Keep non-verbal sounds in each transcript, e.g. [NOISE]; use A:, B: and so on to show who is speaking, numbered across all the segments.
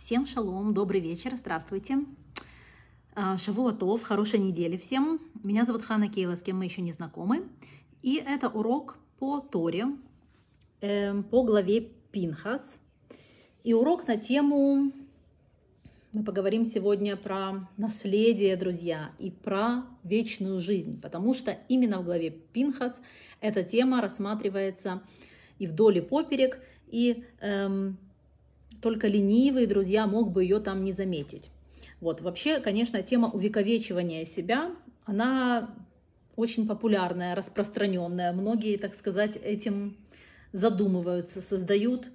A: Всем шалом, добрый вечер, здравствуйте. А, Шавуатов, хорошей недели всем. Меня зовут Хана Кейла, с кем мы еще не знакомы. И это урок по Торе, э, по главе Пинхас. И урок на тему, мы поговорим сегодня про наследие, друзья, и про вечную жизнь, потому что именно в главе Пинхас эта тема рассматривается и вдоль и поперек, и эм, только ленивый, друзья, мог бы ее там не заметить. Вот, вообще, конечно, тема увековечивания себя, она очень популярная, распространенная. Многие, так сказать, этим задумываются, создают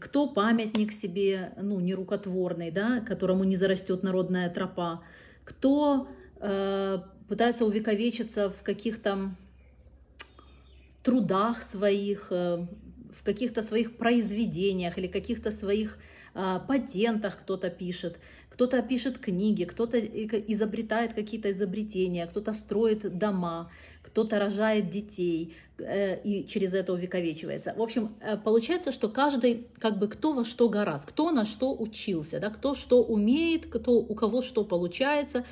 A: кто памятник себе, ну, нерукотворный, да, которому не зарастет народная тропа, кто э, пытается увековечиться в каких-то трудах своих, э, в каких-то своих произведениях или каких-то своих э, патентах кто-то пишет, кто-то пишет книги, кто-то изобретает какие-то изобретения, кто-то строит дома, кто-то рожает детей э, и через это увековечивается. В общем, э, получается, что каждый, как бы кто во что гораст, кто на что учился, да, кто что умеет, кто, у кого что получается,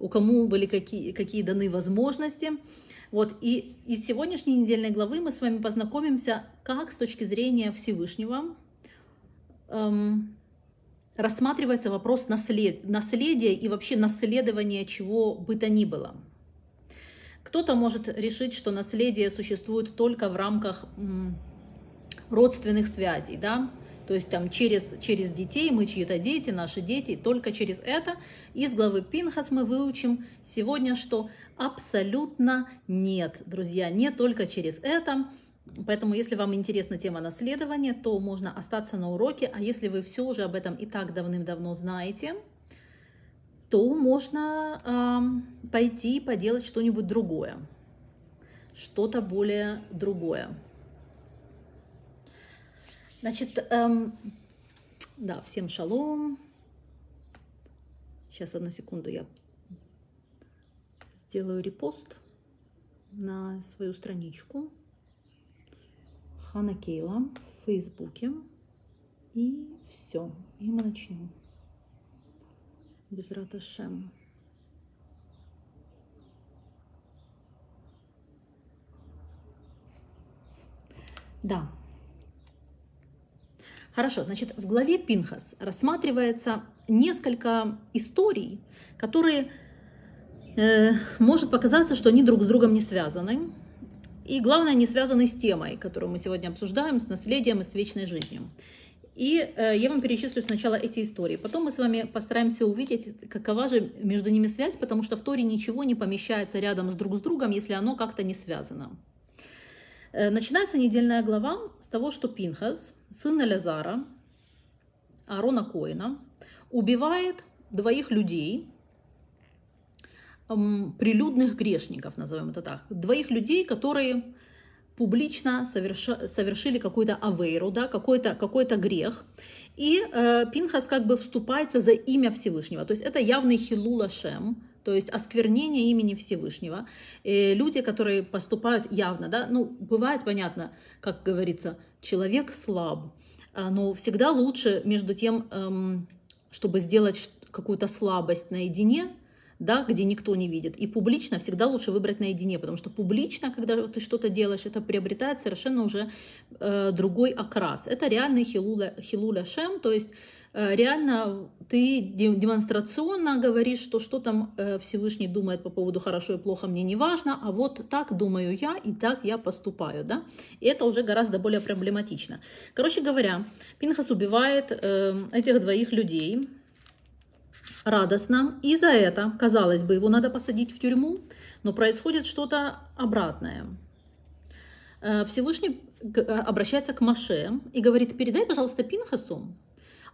A: у кому были какие, какие даны возможности. Вот, и из сегодняшней недельной главы мы с вами познакомимся, как с точки зрения Всевышнего эм, рассматривается вопрос наслед... наследия и вообще наследования чего бы то ни было. Кто-то может решить, что наследие существует только в рамках родственных связей, да, то есть там через, через детей, мы чьи-то дети, наши дети, только через это. Из главы Пинхас мы выучим сегодня, что абсолютно нет, друзья, не только через это. Поэтому, если вам интересна тема наследования, то можно остаться на уроке, а если вы все уже об этом и так давным-давно знаете, то можно э, пойти и поделать что-нибудь другое, что-то более другое. Значит, эм, да, всем шалом. Сейчас, одну секунду, я сделаю репост на свою страничку Хана Кейла в Фейсбуке. И все, и мы начнем. Без Раташем. Да, Хорошо, значит, в главе Пинхас рассматривается несколько историй, которые э, может показаться, что они друг с другом не связаны. И главное, не связаны с темой, которую мы сегодня обсуждаем, с наследием и с вечной жизнью. И э, я вам перечислю сначала эти истории. Потом мы с вами постараемся увидеть, какова же между ними связь, потому что в Торе ничего не помещается рядом с друг с другом, если оно как-то не связано. Э, начинается недельная глава с того, что Пинхас, сын Элязара, Аарона Коина, убивает двоих людей, прилюдных грешников, назовем это так, двоих людей, которые публично совершили какую-то авейру, да, какой-то какой грех. И э, Пинхас как бы вступается за имя Всевышнего. То есть это явный хилулашем, то есть осквернение имени Всевышнего. И люди, которые поступают явно, да, ну, бывает понятно, как говорится, человек слаб, а, но всегда лучше между тем, эм, чтобы сделать какую-то слабость наедине, да, где никто не видит. И публично всегда лучше выбрать наедине, потому что публично, когда ты что-то делаешь, это приобретает совершенно уже э, другой окрас. Это реальный хилуля, хилуля шем, то есть э, реально ты демонстрационно говоришь, что что там э, Всевышний думает по поводу хорошо и плохо, мне не важно, а вот так думаю я и так я поступаю, да, и это уже гораздо более проблематично. Короче говоря, Пинхас убивает э, этих двоих людей, радостно, и за это, казалось бы, его надо посадить в тюрьму, но происходит что-то обратное. Э, Всевышний э, обращается к Маше и говорит, передай, пожалуйста, Пинхасу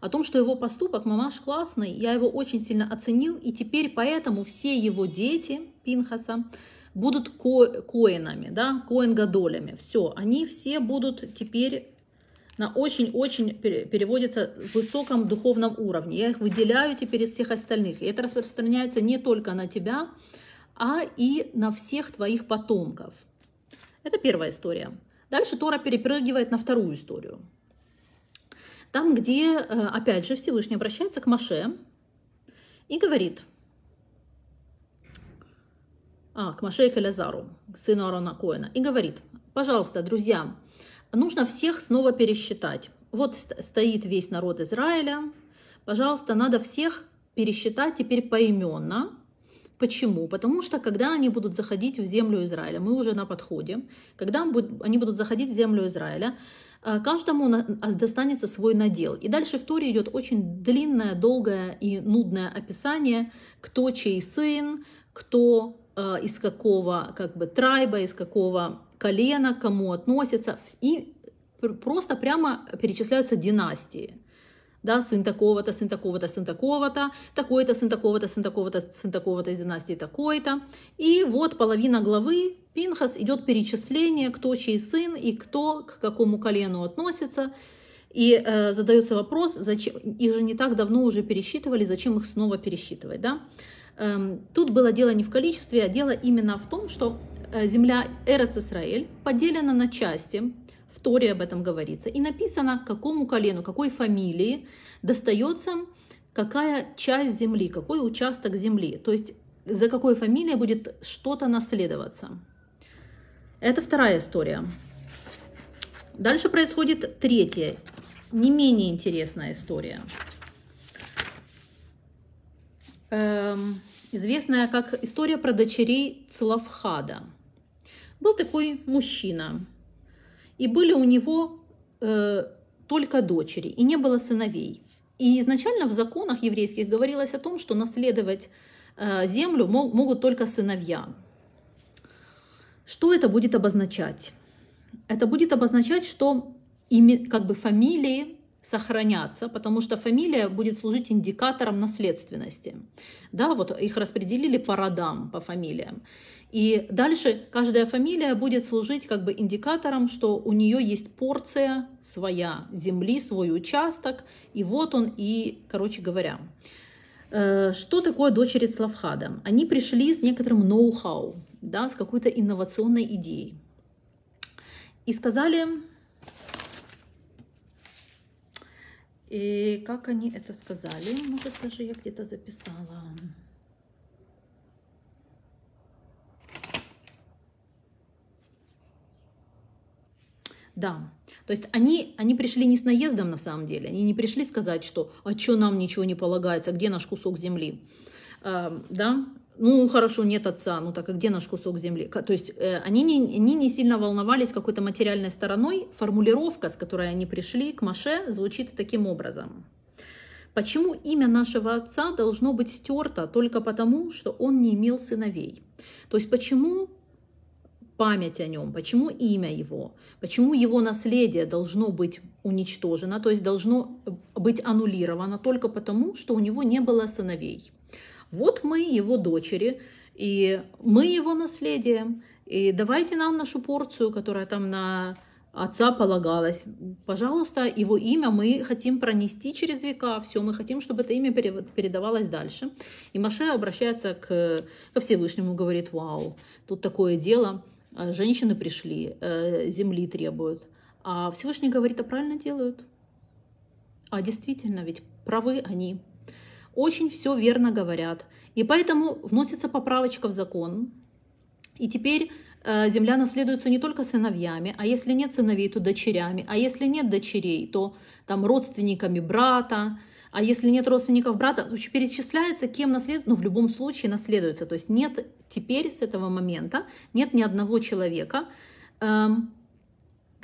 A: о том, что его поступок, мамаш классный, я его очень сильно оценил, и теперь поэтому все его дети Пинхаса будут ко коинами, да, коин-гадолями. Все, они все будут теперь на очень-очень переводится в высоком духовном уровне. Я их выделяю теперь из всех остальных. И это распространяется не только на тебя, а и на всех твоих потомков. Это первая история. Дальше Тора перепрыгивает на вторую историю. Там, где, э, опять же, Всевышний обращается к Маше и говорит, а, к Маше и Калязару, к сыну Арона Коэна, и говорит, пожалуйста, друзья, нужно всех снова пересчитать. Вот стоит весь народ Израиля, пожалуйста, надо всех пересчитать теперь поименно. Почему? Потому что когда они будут заходить в землю Израиля, мы уже на подходе, когда они будут заходить в землю Израиля, каждому а, достанется свой надел. И дальше в Торе идет очень длинное, долгое и нудное описание, кто чей сын, кто э, из какого как бы трайба, из какого колена, кому относится. И просто прямо перечисляются династии да, сын такого-то, сын такого-то, сын такого-то, такой-то, сын такого-то, сын такого-то, сын такого-то из династии такой-то. И вот половина главы Пинхас идет перечисление, кто чей сын и кто к какому колену относится. И э, задается вопрос, зачем их же не так давно уже пересчитывали, зачем их снова пересчитывать, да? Эм, тут было дело не в количестве, а дело именно в том, что э, земля Эрец Исраэль поделена на части, в Торе об этом говорится. И написано, какому колену, какой фамилии достается какая часть земли, какой участок земли. То есть за какой фамилией будет что-то наследоваться. Это вторая история. Дальше происходит третья, не менее интересная история. Эм, известная как история про дочерей Цлавхада. Был такой мужчина, и были у него э, только дочери, и не было сыновей. И изначально в законах еврейских говорилось о том, что наследовать э, землю мог, могут только сыновья. Что это будет обозначать? Это будет обозначать, что ими, как бы фамилии сохранятся, потому что фамилия будет служить индикатором наследственности. Да, вот их распределили по родам, по фамилиям. И дальше каждая фамилия будет служить как бы индикатором, что у нее есть порция своя земли, свой участок, и вот он и, короче говоря. Э, что такое дочери Славхада? Они пришли с некоторым ноу-хау, да, с какой-то инновационной идеей. И сказали, и как они это сказали, может даже я где-то записала. Да. То есть они, они пришли не с наездом на самом деле. Они не пришли сказать, что «а что нам ничего не полагается, где наш кусок земли?» э, Да, ну хорошо, нет отца, ну так а где наш кусок земли? То есть э, они, не, они не сильно волновались какой-то материальной стороной. Формулировка, с которой они пришли к Маше, звучит таким образом. Почему имя нашего отца должно быть стерто только потому, что он не имел сыновей? То есть почему память о нем, почему имя его, почему его наследие должно быть уничтожено, то есть должно быть аннулировано только потому, что у него не было сыновей. Вот мы его дочери, и мы его наследие, и давайте нам нашу порцию, которая там на отца полагалась. Пожалуйста, его имя мы хотим пронести через века, все, мы хотим, чтобы это имя передавалось дальше. И Маше обращается к, ко Всевышнему, говорит, вау, тут такое дело, а женщины пришли, э, земли требуют. А Всевышний говорит, а правильно делают. А действительно, ведь правы они. Очень все верно говорят. И поэтому вносится поправочка в закон. И теперь э, земля наследуется не только сыновьями, а если нет сыновей, то дочерями. А если нет дочерей, то там родственниками брата, а если нет родственников брата, то перечисляется, кем наследует, но в любом случае наследуется. То есть нет теперь с этого момента, нет ни одного человека, эм,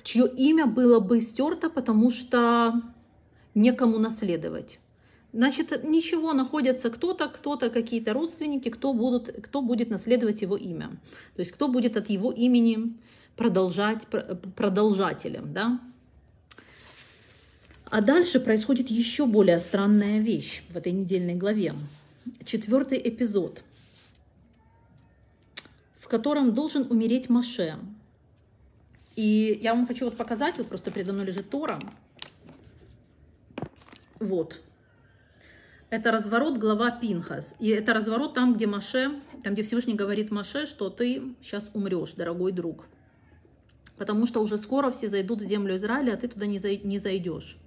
A: чье имя было бы стерто, потому что некому наследовать. Значит, ничего, находятся кто-то, кто-то, какие-то родственники, кто, будут, кто будет наследовать его имя. То есть кто будет от его имени продолжать, продолжателем, да? А дальше происходит еще более странная вещь в этой недельной главе. Четвертый эпизод, в котором должен умереть Маше. И я вам хочу вот показать, вот просто передо мной лежит Тора. Вот. Это разворот глава Пинхас. И это разворот там, где Маше, там, где Всевышний говорит Маше, что ты сейчас умрешь, дорогой друг. Потому что уже скоро все зайдут в землю Израиля, а ты туда не зайдешь.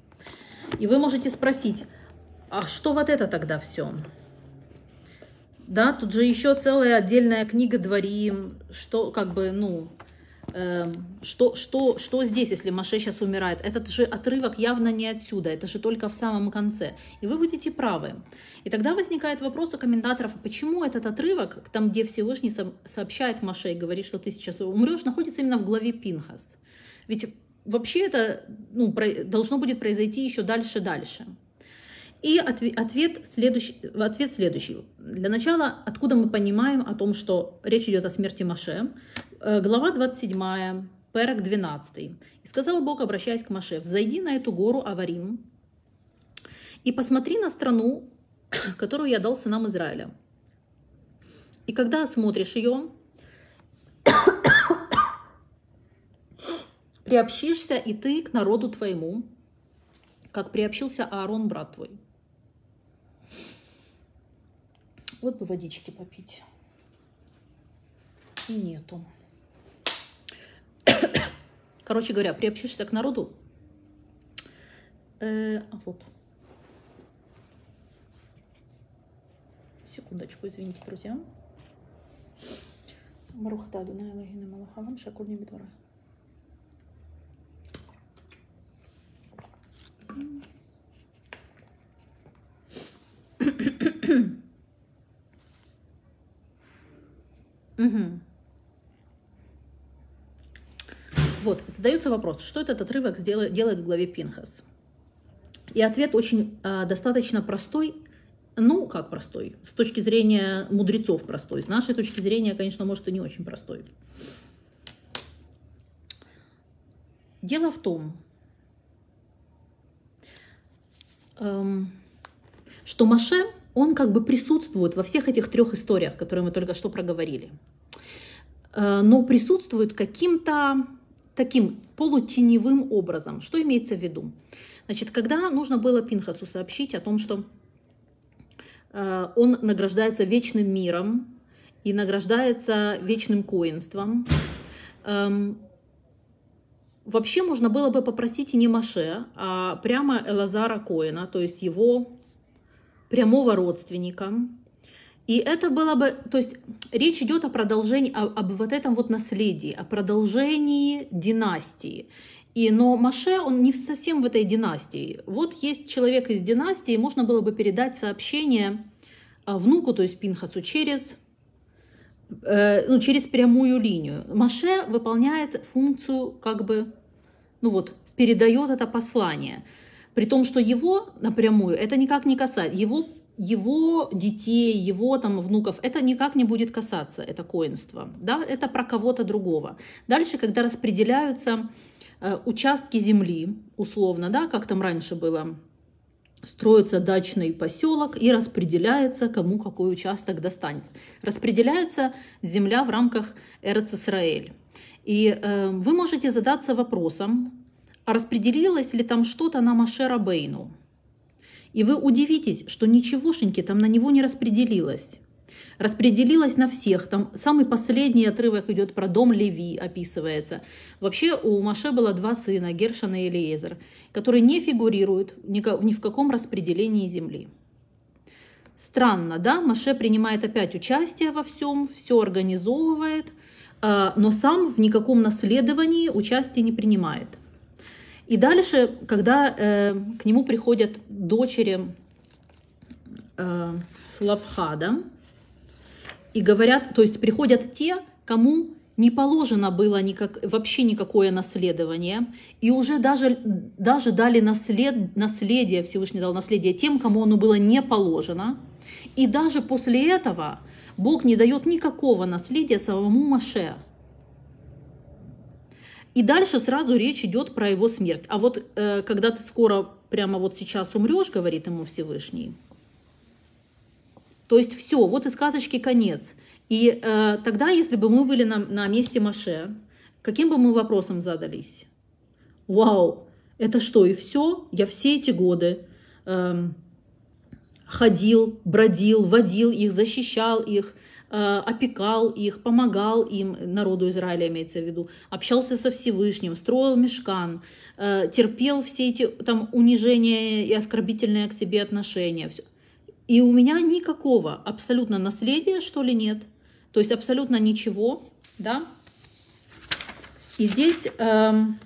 A: И вы можете спросить, а что вот это тогда все? Да, тут же еще целая отдельная книга Дворим, что как бы, ну, что, что, что здесь, если Маше сейчас умирает? Этот же отрывок явно не отсюда, это же только в самом конце. И вы будете правы. И тогда возникает вопрос у комментаторов, почему этот отрывок, там, где Всевышний сообщает Маше и говорит, что ты сейчас умрешь, находится именно в главе Пинхас. Ведь вообще это ну, должно будет произойти еще дальше-дальше. И ответ следующий, ответ следующий. Для начала, откуда мы понимаем о том, что речь идет о смерти Маше? Э, глава 27, перек 12. «И сказал Бог, обращаясь к Маше, «Взойди на эту гору Аварим и посмотри на страну, [COUGHS] которую я дал сынам Израиля. И когда осмотришь ее, [COUGHS] приобщишься и ты к народу твоему, как приобщился Аарон, брат твой. Вот бы водички попить. И нету. Короче говоря, приобщишься к народу. Э, а вот. Секундочку, извините, друзья. Марухата Адунай Лагина Малахаван Шакурни Бедвара. Угу. Вот, задается вопрос, что этот отрывок делает в главе Пинхас? И ответ очень э, достаточно простой, ну, как простой, с точки зрения мудрецов простой, с нашей точки зрения, конечно, может и не очень простой. Дело в том, эм, что Маше, он как бы присутствует во всех этих трех историях, которые мы только что проговорили. Э, но присутствует каким-то таким полутеневым образом. Что имеется в виду? Значит, когда нужно было Пинхасу сообщить о том, что э, он награждается вечным миром и награждается вечным коинством, эм, вообще можно было бы попросить не Маше, а прямо Элазара Коина, то есть его прямого родственника, и это было бы, то есть речь идет о продолжении, об, об вот этом вот наследии, о продолжении династии. И, но Маше, он не совсем в этой династии. Вот есть человек из династии, можно было бы передать сообщение а, внуку, то есть Пинхасу, через, э, ну, через прямую линию. Маше выполняет функцию, как бы, ну вот, передает это послание. При том, что его напрямую это никак не касается. Его его детей, его там внуков, это никак не будет касаться, это коинство. Да? Это про кого-то другого. Дальше, когда распределяются э, участки земли, условно, да, как там раньше было, строится дачный поселок и распределяется, кому какой участок достанется. Распределяется земля в рамках Эрцисраэль. И э, вы можете задаться вопросом, а распределилось ли там что-то на Машера Бейну? И вы удивитесь, что ничегошеньки там на него не распределилось. Распределилось на всех. Там самый последний отрывок идет про дом Леви, описывается. Вообще у Маше было два сына, Гершан и Элиезер, которые не фигурируют ни в каком распределении земли. Странно, да? Маше принимает опять участие во всем, все организовывает, а, но сам в никаком наследовании участия не принимает. И дальше, когда э, к нему приходят дочери э, Славхада и говорят, то есть приходят те, кому не положено было никак, вообще никакое наследование, и уже даже, даже дали наслед, наследие, Всевышний дал наследие тем, кому оно было не положено, и даже после этого Бог не дает никакого наследия самому Маше. И дальше сразу речь идет про его смерть. А вот э, когда ты скоро, прямо вот сейчас умрешь, говорит ему Всевышний, то есть все, вот и сказочки конец. И э, тогда, если бы мы были на, на месте Маше, каким бы мы вопросом задались? Вау, это что, и все? Я все эти годы э, ходил, бродил, водил их, защищал их, опекал их, помогал им, народу Израиля имеется в виду, общался со Всевышним, строил мешкан, э, терпел все эти там унижения и оскорбительные к себе отношения. И у меня никакого абсолютно наследия, что ли, нет. То есть абсолютно ничего, да. И здесь... Эм,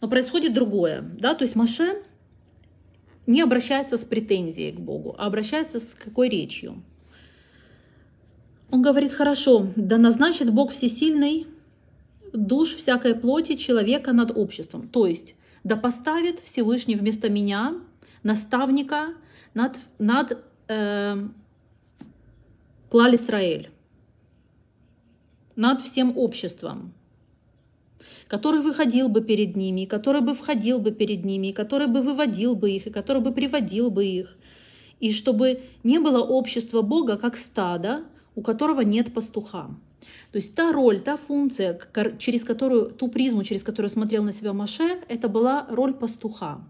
A: Но происходит другое, да, то есть Маше не обращается с претензией к Богу, а обращается с какой речью? Он говорит, хорошо, да назначит Бог всесильный душ всякой плоти человека над обществом. То есть, да поставит Всевышний вместо меня наставника над, над э, Клаль Исраэль, над всем обществом который выходил бы перед ними, который бы входил бы перед ними, который бы выводил бы их, и который бы приводил бы их. И чтобы не было общества Бога как стада, у которого нет пастуха. То есть та роль, та функция, через которую, ту призму, через которую смотрел на себя Маше, это была роль пастуха.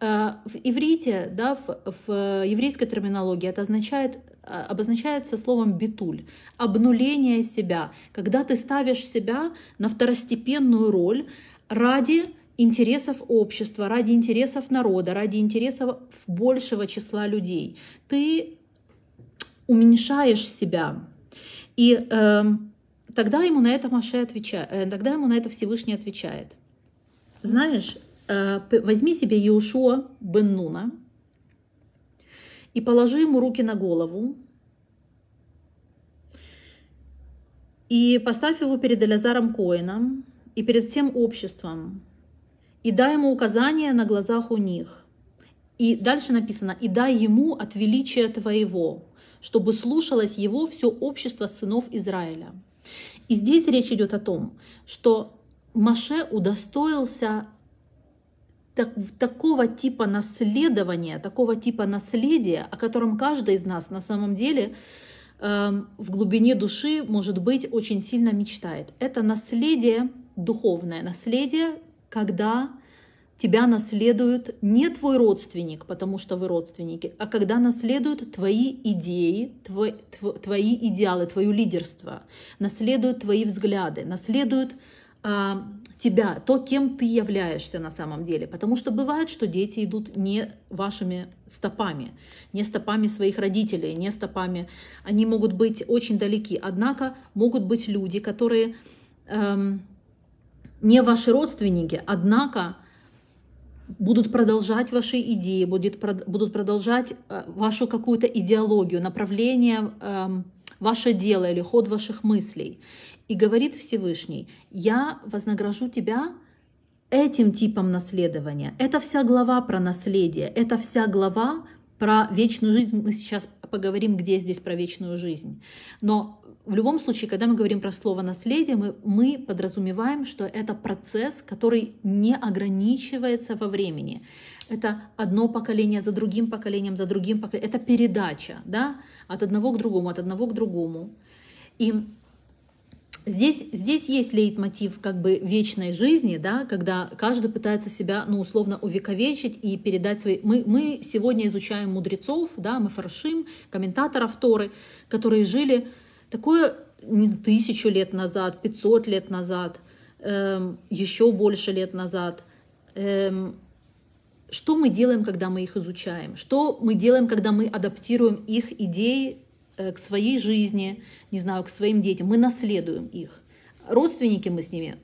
A: Э, в иврите, да, в, в еврейской терминологии это означает, э, обозначается словом битуль, обнуление себя, когда ты ставишь себя на второстепенную роль ради интересов общества, ради интересов народа, ради интересов большего числа людей. Ты уменьшаешь себя. И э, тогда ему на это Маше отвечает, э, тогда ему на это Всевышний отвечает. Знаешь, возьми себе Иешуа бен Нуна и положи ему руки на голову, и поставь его перед Элязаром Коином и перед всем обществом, и дай ему указания на глазах у них. И дальше написано, и дай ему от величия твоего, чтобы слушалось его все общество сынов Израиля. И здесь речь идет о том, что Маше удостоился так, такого типа наследования, такого типа наследия, о котором каждый из нас на самом деле э, в глубине души, может быть, очень сильно мечтает. Это наследие, духовное наследие, когда тебя наследует не твой родственник, потому что вы родственники, а когда наследуют твои идеи, твой, тв, твои идеалы, твое лидерство, наследуют твои взгляды, наследуют а, тебя, то, кем ты являешься на самом деле. Потому что бывает, что дети идут не вашими стопами, не стопами своих родителей, не стопами. Они могут быть очень далеки. Однако могут быть люди, которые эм, не ваши родственники, однако будут продолжать ваши идеи, будет, будут продолжать э, вашу какую-то идеологию, направление, эм, ваше дело или ход ваших мыслей. И говорит Всевышний, я вознагражу тебя этим типом наследования. Это вся глава про наследие, это вся глава про вечную жизнь. Мы сейчас поговорим, где здесь про вечную жизнь. Но в любом случае, когда мы говорим про слово наследие, мы, мы подразумеваем, что это процесс, который не ограничивается во времени. Это одно поколение за другим поколением, за другим поколением. Это передача да? от одного к другому, от одного к другому. И Здесь, здесь есть лейтмотив как бы вечной жизни, да, когда каждый пытается себя, ну, условно, увековечить и передать свои... Мы, мы сегодня изучаем мудрецов, да, мы фаршим, комментаторов Торы, которые жили такое не тысячу лет назад, 500 лет назад, эм, еще больше лет назад. Эм, что мы делаем, когда мы их изучаем? Что мы делаем, когда мы адаптируем их идеи к своей жизни, не знаю, к своим детям. Мы наследуем их. Родственники мы с ними,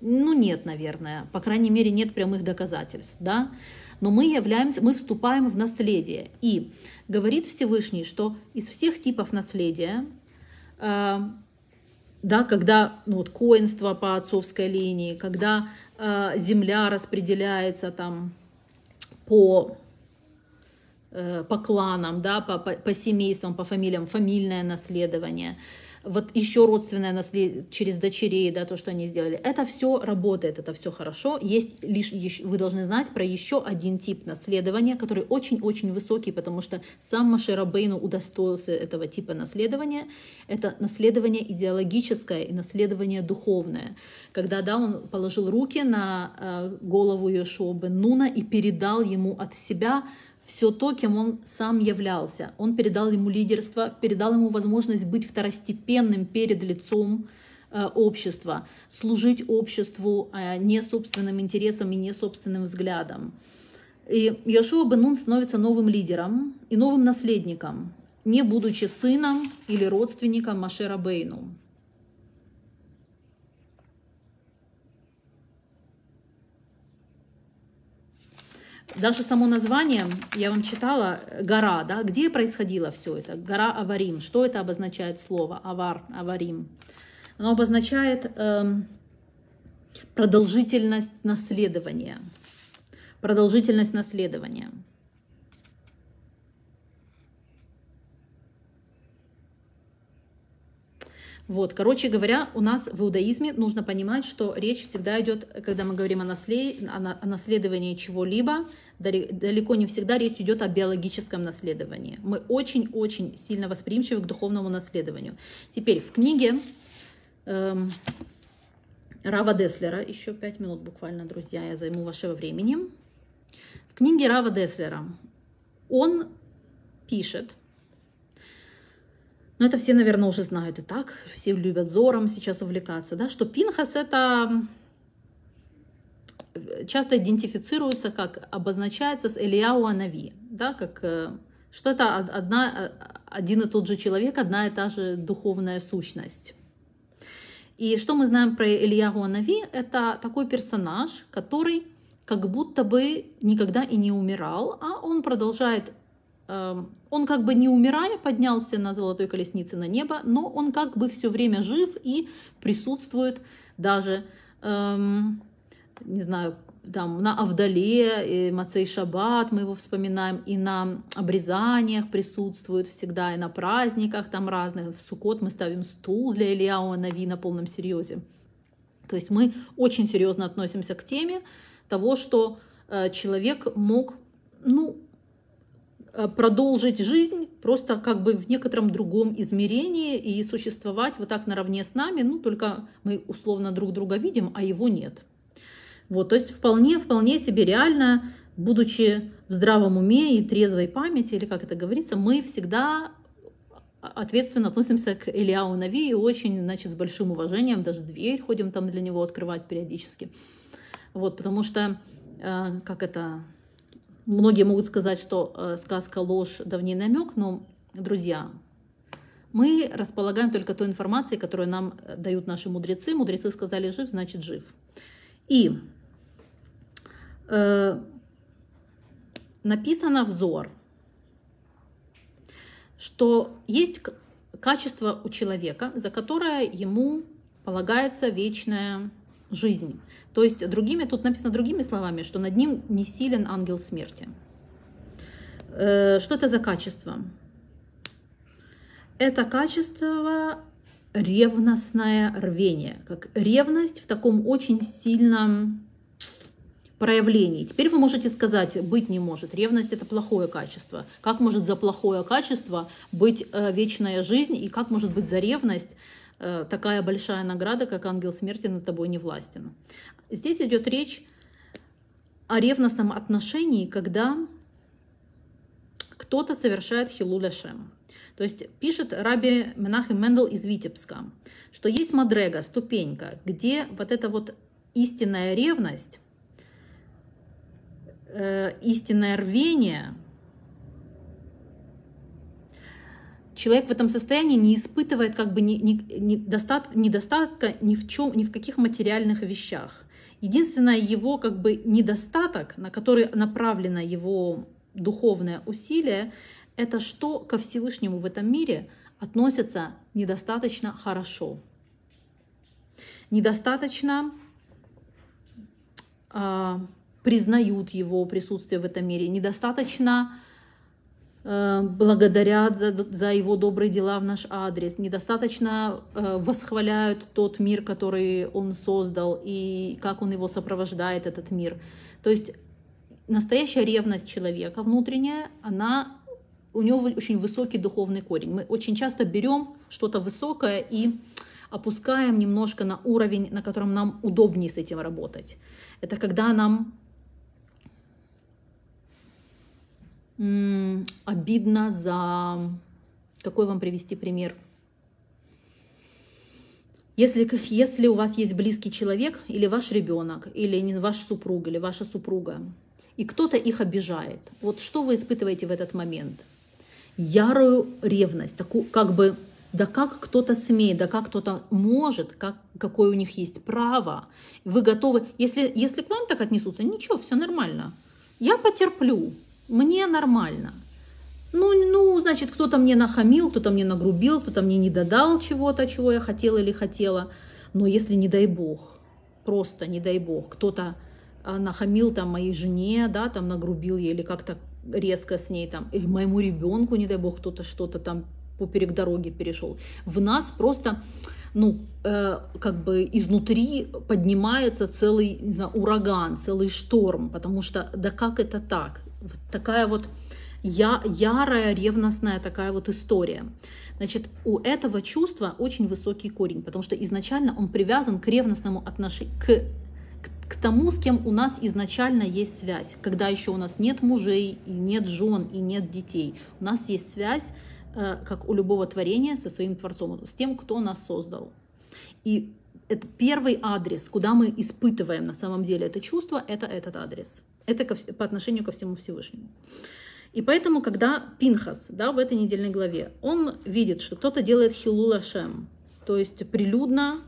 A: ну нет, наверное, по крайней мере нет прямых доказательств, да. Но мы являемся, мы вступаем в наследие. И говорит Всевышний, что из всех типов наследия, э, да, когда ну, вот, коинство по отцовской линии, когда э, земля распределяется там по Э, по кланам, да, по, по, по семействам, по фамилиям, фамильное наследование, вот еще родственное наследие через дочерей, да, то, что они сделали. Это все работает, это все хорошо. Есть лишь, вы должны знать про еще один тип наследования, который очень-очень высокий, потому что сам Машерабейну удостоился этого типа наследования. Это наследование идеологическое и наследование духовное. Когда, да, он положил руки на э, голову Йошуа бен Нуна и передал ему от себя все то, кем он сам являлся. Он передал ему лидерство, передал ему возможность быть второстепенным перед лицом э, общества, служить обществу э, не собственным интересам и не собственным взглядам. И Йошуа Бенун становится новым лидером и новым наследником, не будучи сыном или родственником Машера Бейну. Даже само название, я вам читала, гора, да, где происходило все это? Гора Аварим. Что это обозначает слово Авар, Аварим? Оно обозначает эм, продолжительность наследования. Продолжительность наследования. Вот, короче говоря, у нас в иудаизме нужно понимать, что речь всегда идет, когда мы говорим о, наслед... о наследовании чего-либо, далеко не всегда речь идет о биологическом наследовании. Мы очень-очень сильно восприимчивы к духовному наследованию. Теперь в книге эм, Рава Деслера, еще пять минут буквально, друзья, я займу вашего времени. В книге Рава Деслера он пишет, но это все, наверное, уже знают и так. Все любят Зором сейчас увлекаться, да, что Пинхас это часто идентифицируется, как обозначается с Элияу Анави, да, как э, что это одна, один и тот же человек, одна и та же духовная сущность. И что мы знаем про Ильягу Анави? Это такой персонаж, который как будто бы никогда и не умирал, а он продолжает он как бы не умирая поднялся на золотой колеснице на небо, но он как бы все время жив и присутствует даже, эм, не знаю, там, на Авдале, и Мацей Шаббат мы его вспоминаем, и на обрезаниях присутствует всегда, и на праздниках там разных. В Сукот мы ставим стул для Ильяу Нави на полном серьезе. То есть мы очень серьезно относимся к теме того, что э, человек мог, ну, продолжить жизнь просто как бы в некотором другом измерении и существовать вот так наравне с нами, ну только мы условно друг друга видим, а его нет. Вот, то есть вполне, вполне себе реально, будучи в здравом уме и трезвой памяти, или как это говорится, мы всегда ответственно относимся к Элиау Нави и очень, значит, с большим уважением, даже дверь ходим там для него открывать периодически. Вот, потому что, э, как это, Многие могут сказать, что э, сказка ложь, давний намек, но, друзья, мы располагаем только той информацией, которую нам э, дают наши мудрецы. Мудрецы сказали жив, значит жив. И э, написано взор, что есть качество у человека, за которое ему полагается вечная жизнь. То есть другими, тут написано другими словами, что над ним не силен ангел смерти. Э, что это за качество? Это качество ревностное рвение, как ревность в таком очень сильном проявлении. Теперь вы можете сказать, быть не может. Ревность это плохое качество. Как может за плохое качество быть э, вечная жизнь и как может быть за ревность такая большая награда, как ангел смерти над тобой не властен. Здесь идет речь о ревностном отношении, когда кто-то совершает хилуля шем. То есть пишет Раби Менахим Мендел из Витебска, что есть мадрега, ступенька, где вот эта вот истинная ревность, э, истинное рвение – человек в этом состоянии не испытывает как бы ни, ни, недостат, недостатка ни в чем, ни в каких материальных вещах. Единственное его как бы недостаток, на который направлено его духовное усилие, это что ко Всевышнему в этом мире относятся недостаточно хорошо. Недостаточно э, признают его присутствие в этом мире, недостаточно благодарят за, за его добрые дела в наш адрес, недостаточно э, восхваляют тот мир, который он создал, и как он его сопровождает, этот мир. То есть настоящая ревность человека внутренняя, она у него очень высокий духовный корень. Мы очень часто берем что-то высокое и опускаем немножко на уровень, на котором нам удобнее с этим работать. Это когда нам обидно за... Какой вам привести пример? Если, если у вас есть близкий человек, или ваш ребенок, или ваш супруг, или ваша супруга, и кто-то их обижает, вот что вы испытываете в этот момент? Ярую ревность, такую как бы да как кто-то смеет, да как кто-то может, как, какое у них есть право. Вы готовы, если, если к вам так отнесутся, ничего, все нормально. Я потерплю, мне нормально. Ну, ну, значит, кто-то мне нахамил, кто-то мне нагрубил, кто-то мне не додал чего-то, чего я хотела или хотела. Но если, не дай бог, просто не дай бог, кто-то а, нахамил там моей жене, да, там нагрубил ей или как-то резко с ней там, или моему ребенку, не дай бог, кто-то что-то там поперек дороги перешел. В нас просто, ну, э, как бы изнутри поднимается целый, не знаю, ураган, целый шторм, потому что, да как это так? Такая вот я, ярая, ревностная такая вот история. Значит, у этого чувства очень высокий корень, потому что изначально он привязан к ревностному отношению, к, к, к тому, с кем у нас изначально есть связь. Когда еще у нас нет мужей, и нет жен, и нет детей. У нас есть связь, э, как у любого творения, со своим Творцом, с тем, кто нас создал. И это первый адрес, куда мы испытываем на самом деле это чувство, это этот адрес. Это по отношению ко всему Всевышнему. И поэтому, когда Пинхас да, в этой недельной главе, он видит, что кто-то делает хилула шем, то есть прилюдно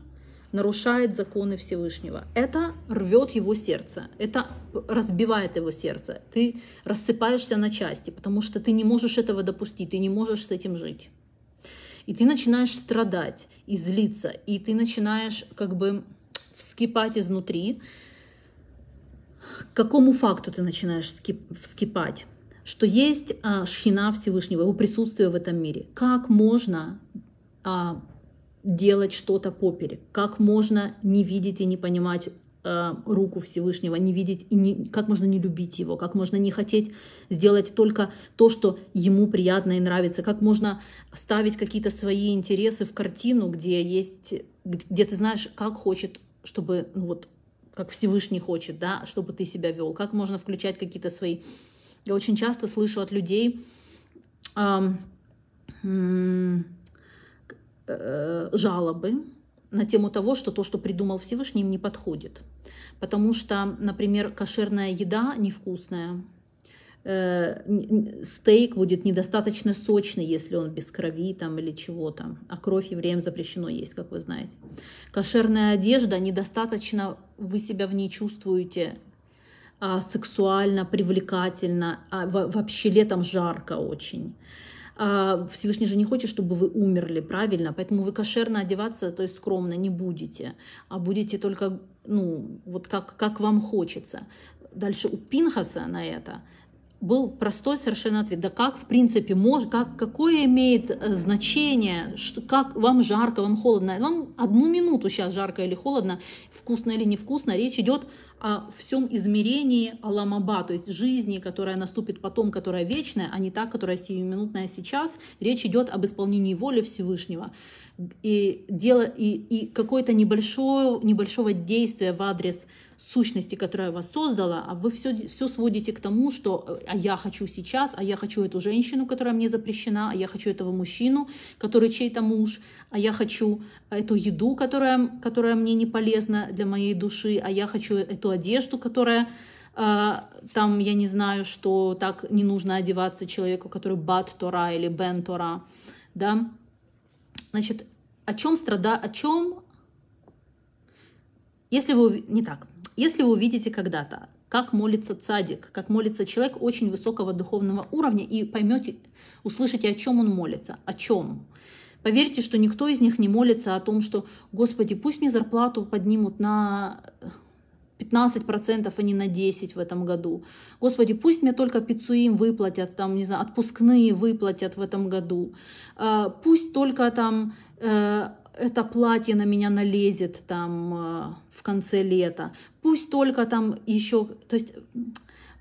A: нарушает законы Всевышнего. Это рвет его сердце, это разбивает его сердце. Ты рассыпаешься на части, потому что ты не можешь этого допустить, ты не можешь с этим жить. И ты начинаешь страдать и злиться, и ты начинаешь как бы вскипать изнутри. К какому факту ты начинаешь вскипать? что есть а, шхина Всевышнего, его присутствие в этом мире. Как можно а, делать что-то поперек? Как можно не видеть и не понимать а, руку Всевышнего, не видеть и не, как можно не любить его, как можно не хотеть сделать только то, что ему приятно и нравится, как можно ставить какие-то свои интересы в картину, где есть, где ты знаешь, как хочет, чтобы ну вот как Всевышний хочет, да, чтобы ты себя вел, как можно включать какие-то свои. Я очень часто слышу от людей э, э, жалобы на тему того, что то, что придумал Всевышний, им не подходит. Потому что, например, кошерная еда невкусная, э, стейк будет недостаточно сочный, если он без крови там, или чего-то, а кровь евреям запрещено есть, как вы знаете. Кошерная одежда недостаточно, вы себя в ней чувствуете а, сексуально, привлекательно, а, вообще летом жарко очень. А, Всевышний же не хочет, чтобы вы умерли, правильно? Поэтому вы кошерно одеваться, то есть скромно не будете, а будете только, ну, вот как, как вам хочется. Дальше у Пинхаса на это был простой совершенно ответ. Да как, в принципе, может, как, какое имеет э, значение, что, как вам жарко, вам холодно. Вам одну минуту сейчас жарко или холодно, вкусно или невкусно. Речь идет о всем измерении Аламаба, то есть жизни, которая наступит потом, которая вечная, а не та, которая сиюминутная сейчас. Речь идет об исполнении воли Всевышнего. И, дело, и, и какое-то небольшое, небольшого действия в адрес сущности, которая вас создала, а вы все, все сводите к тому, что а я хочу сейчас, а я хочу эту женщину, которая мне запрещена, а я хочу этого мужчину, который чей-то муж, а я хочу эту еду, которая, которая мне не полезна для моей души, а я хочу эту одежду, которая э, там, я не знаю, что так не нужно одеваться человеку, который бат Тора или бен Тора, да. Значит, о чем страда, о чем, если вы, не так, если вы увидите когда-то, как молится цадик, как молится человек очень высокого духовного уровня, и поймете, услышите, о чем он молится, о чем. Поверьте, что никто из них не молится о том, что, Господи, пусть мне зарплату поднимут на 15%, а не на 10% в этом году. Господи, пусть мне только пиццуим выплатят, там, не знаю, отпускные выплатят в этом году. А, пусть только там э, это платье на меня налезет там э, в конце лета. Пусть только там еще... То есть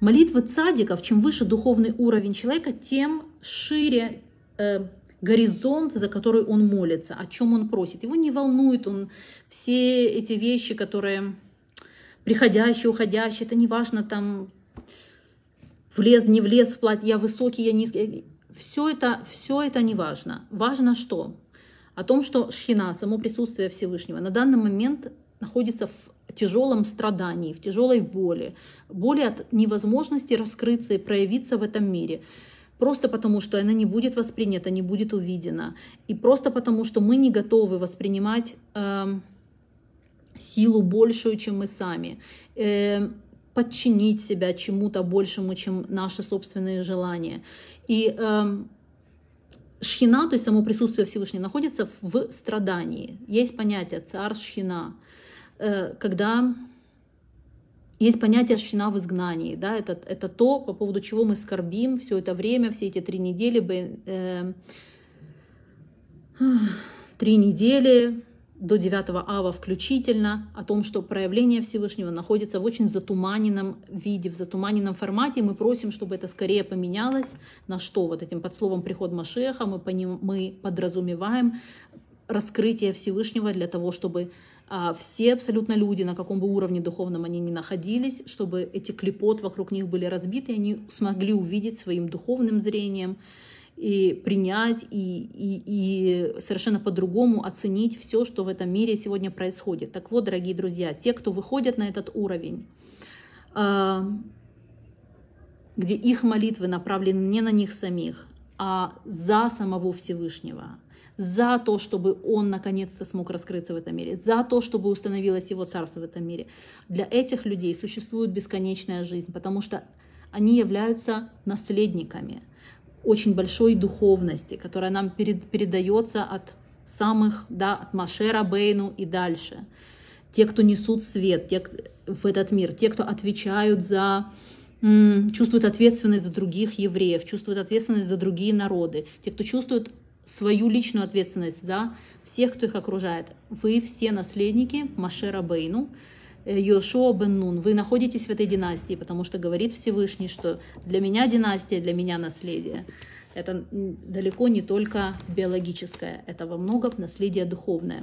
A: молитвы цадиков, чем выше духовный уровень человека, тем шире э, горизонт, за который он молится, о чем он просит. Его не волнует он все эти вещи, которые приходящие, уходящие, это не важно там влез, не влез в платье, я высокий, я низкий. Все это, все это не важно. Важно что? О том, что шхина, само присутствие Всевышнего, на данный момент находится в тяжелом страдании, в тяжелой боли, боли от невозможности раскрыться и проявиться в этом мире. Просто потому, что она не будет воспринята, не будет увидена. И просто потому, что мы не готовы воспринимать э, силу большую, чем мы сами. Э, подчинить себя чему-то большему, чем наши собственные желания. И э, шхина, то есть само присутствие Всевышнего, находится в страдании. Есть понятие царь шхина, э, когда есть понятие шхина в изгнании. Да? Это, это то, по поводу чего мы скорбим все это время, все эти три недели. Э, три недели до 9 ава включительно, о том, что проявление Всевышнего находится в очень затуманенном виде, в затуманенном формате. Мы просим, чтобы это скорее поменялось. На что? Вот этим под словом «приход Машеха» мы, поним, мы подразумеваем раскрытие Всевышнего для того, чтобы а, все абсолютно люди, на каком бы уровне духовном они ни находились, чтобы эти клепот вокруг них были разбиты, и они смогли увидеть своим духовным зрением, и принять, и, и, и совершенно по-другому оценить все, что в этом мире сегодня происходит. Так вот, дорогие друзья, те, кто выходят на этот уровень, а, где их молитвы направлены не на них самих, а за самого Всевышнего, за то, чтобы он наконец-то смог раскрыться в этом мире, за то, чтобы установилось его царство в этом мире. Для этих людей существует бесконечная жизнь, потому что они являются наследниками – очень большой духовности, которая нам перед, передается от самых, да, от Машера Бейну и дальше. Те, кто несут свет те, в этот мир, те, кто отвечают за, чувствуют ответственность за других евреев, чувствуют ответственность за другие народы, те, кто чувствует свою личную ответственность за всех, кто их окружает. Вы все наследники Машера Бейну, Йошуа бен Нун, вы находитесь в этой династии, потому что говорит Всевышний, что для меня династия, для меня наследие. Это далеко не только биологическое, это во многом наследие духовное.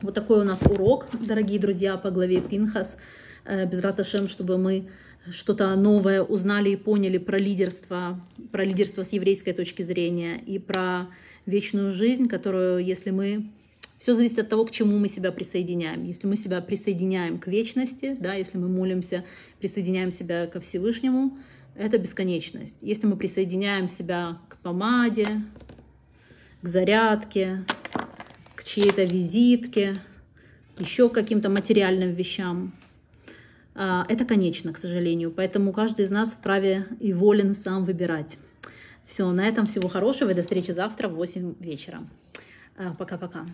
A: Вот такой у нас урок, дорогие друзья, по главе Пинхас. Э, без раташем, чтобы мы что-то новое узнали и поняли про лидерство, про лидерство с еврейской точки зрения и про вечную жизнь, которую, если мы все зависит от того, к чему мы себя присоединяем. Если мы себя присоединяем к вечности, да, если мы молимся, присоединяем себя ко Всевышнему, это бесконечность. Если мы присоединяем себя к помаде, к зарядке, к чьей-то визитке, еще к каким-то материальным вещам, а, это конечно, к сожалению. Поэтому каждый из нас вправе и волен сам выбирать. Все, на этом всего хорошего и до встречи завтра в 8 вечера. А, пока-пока.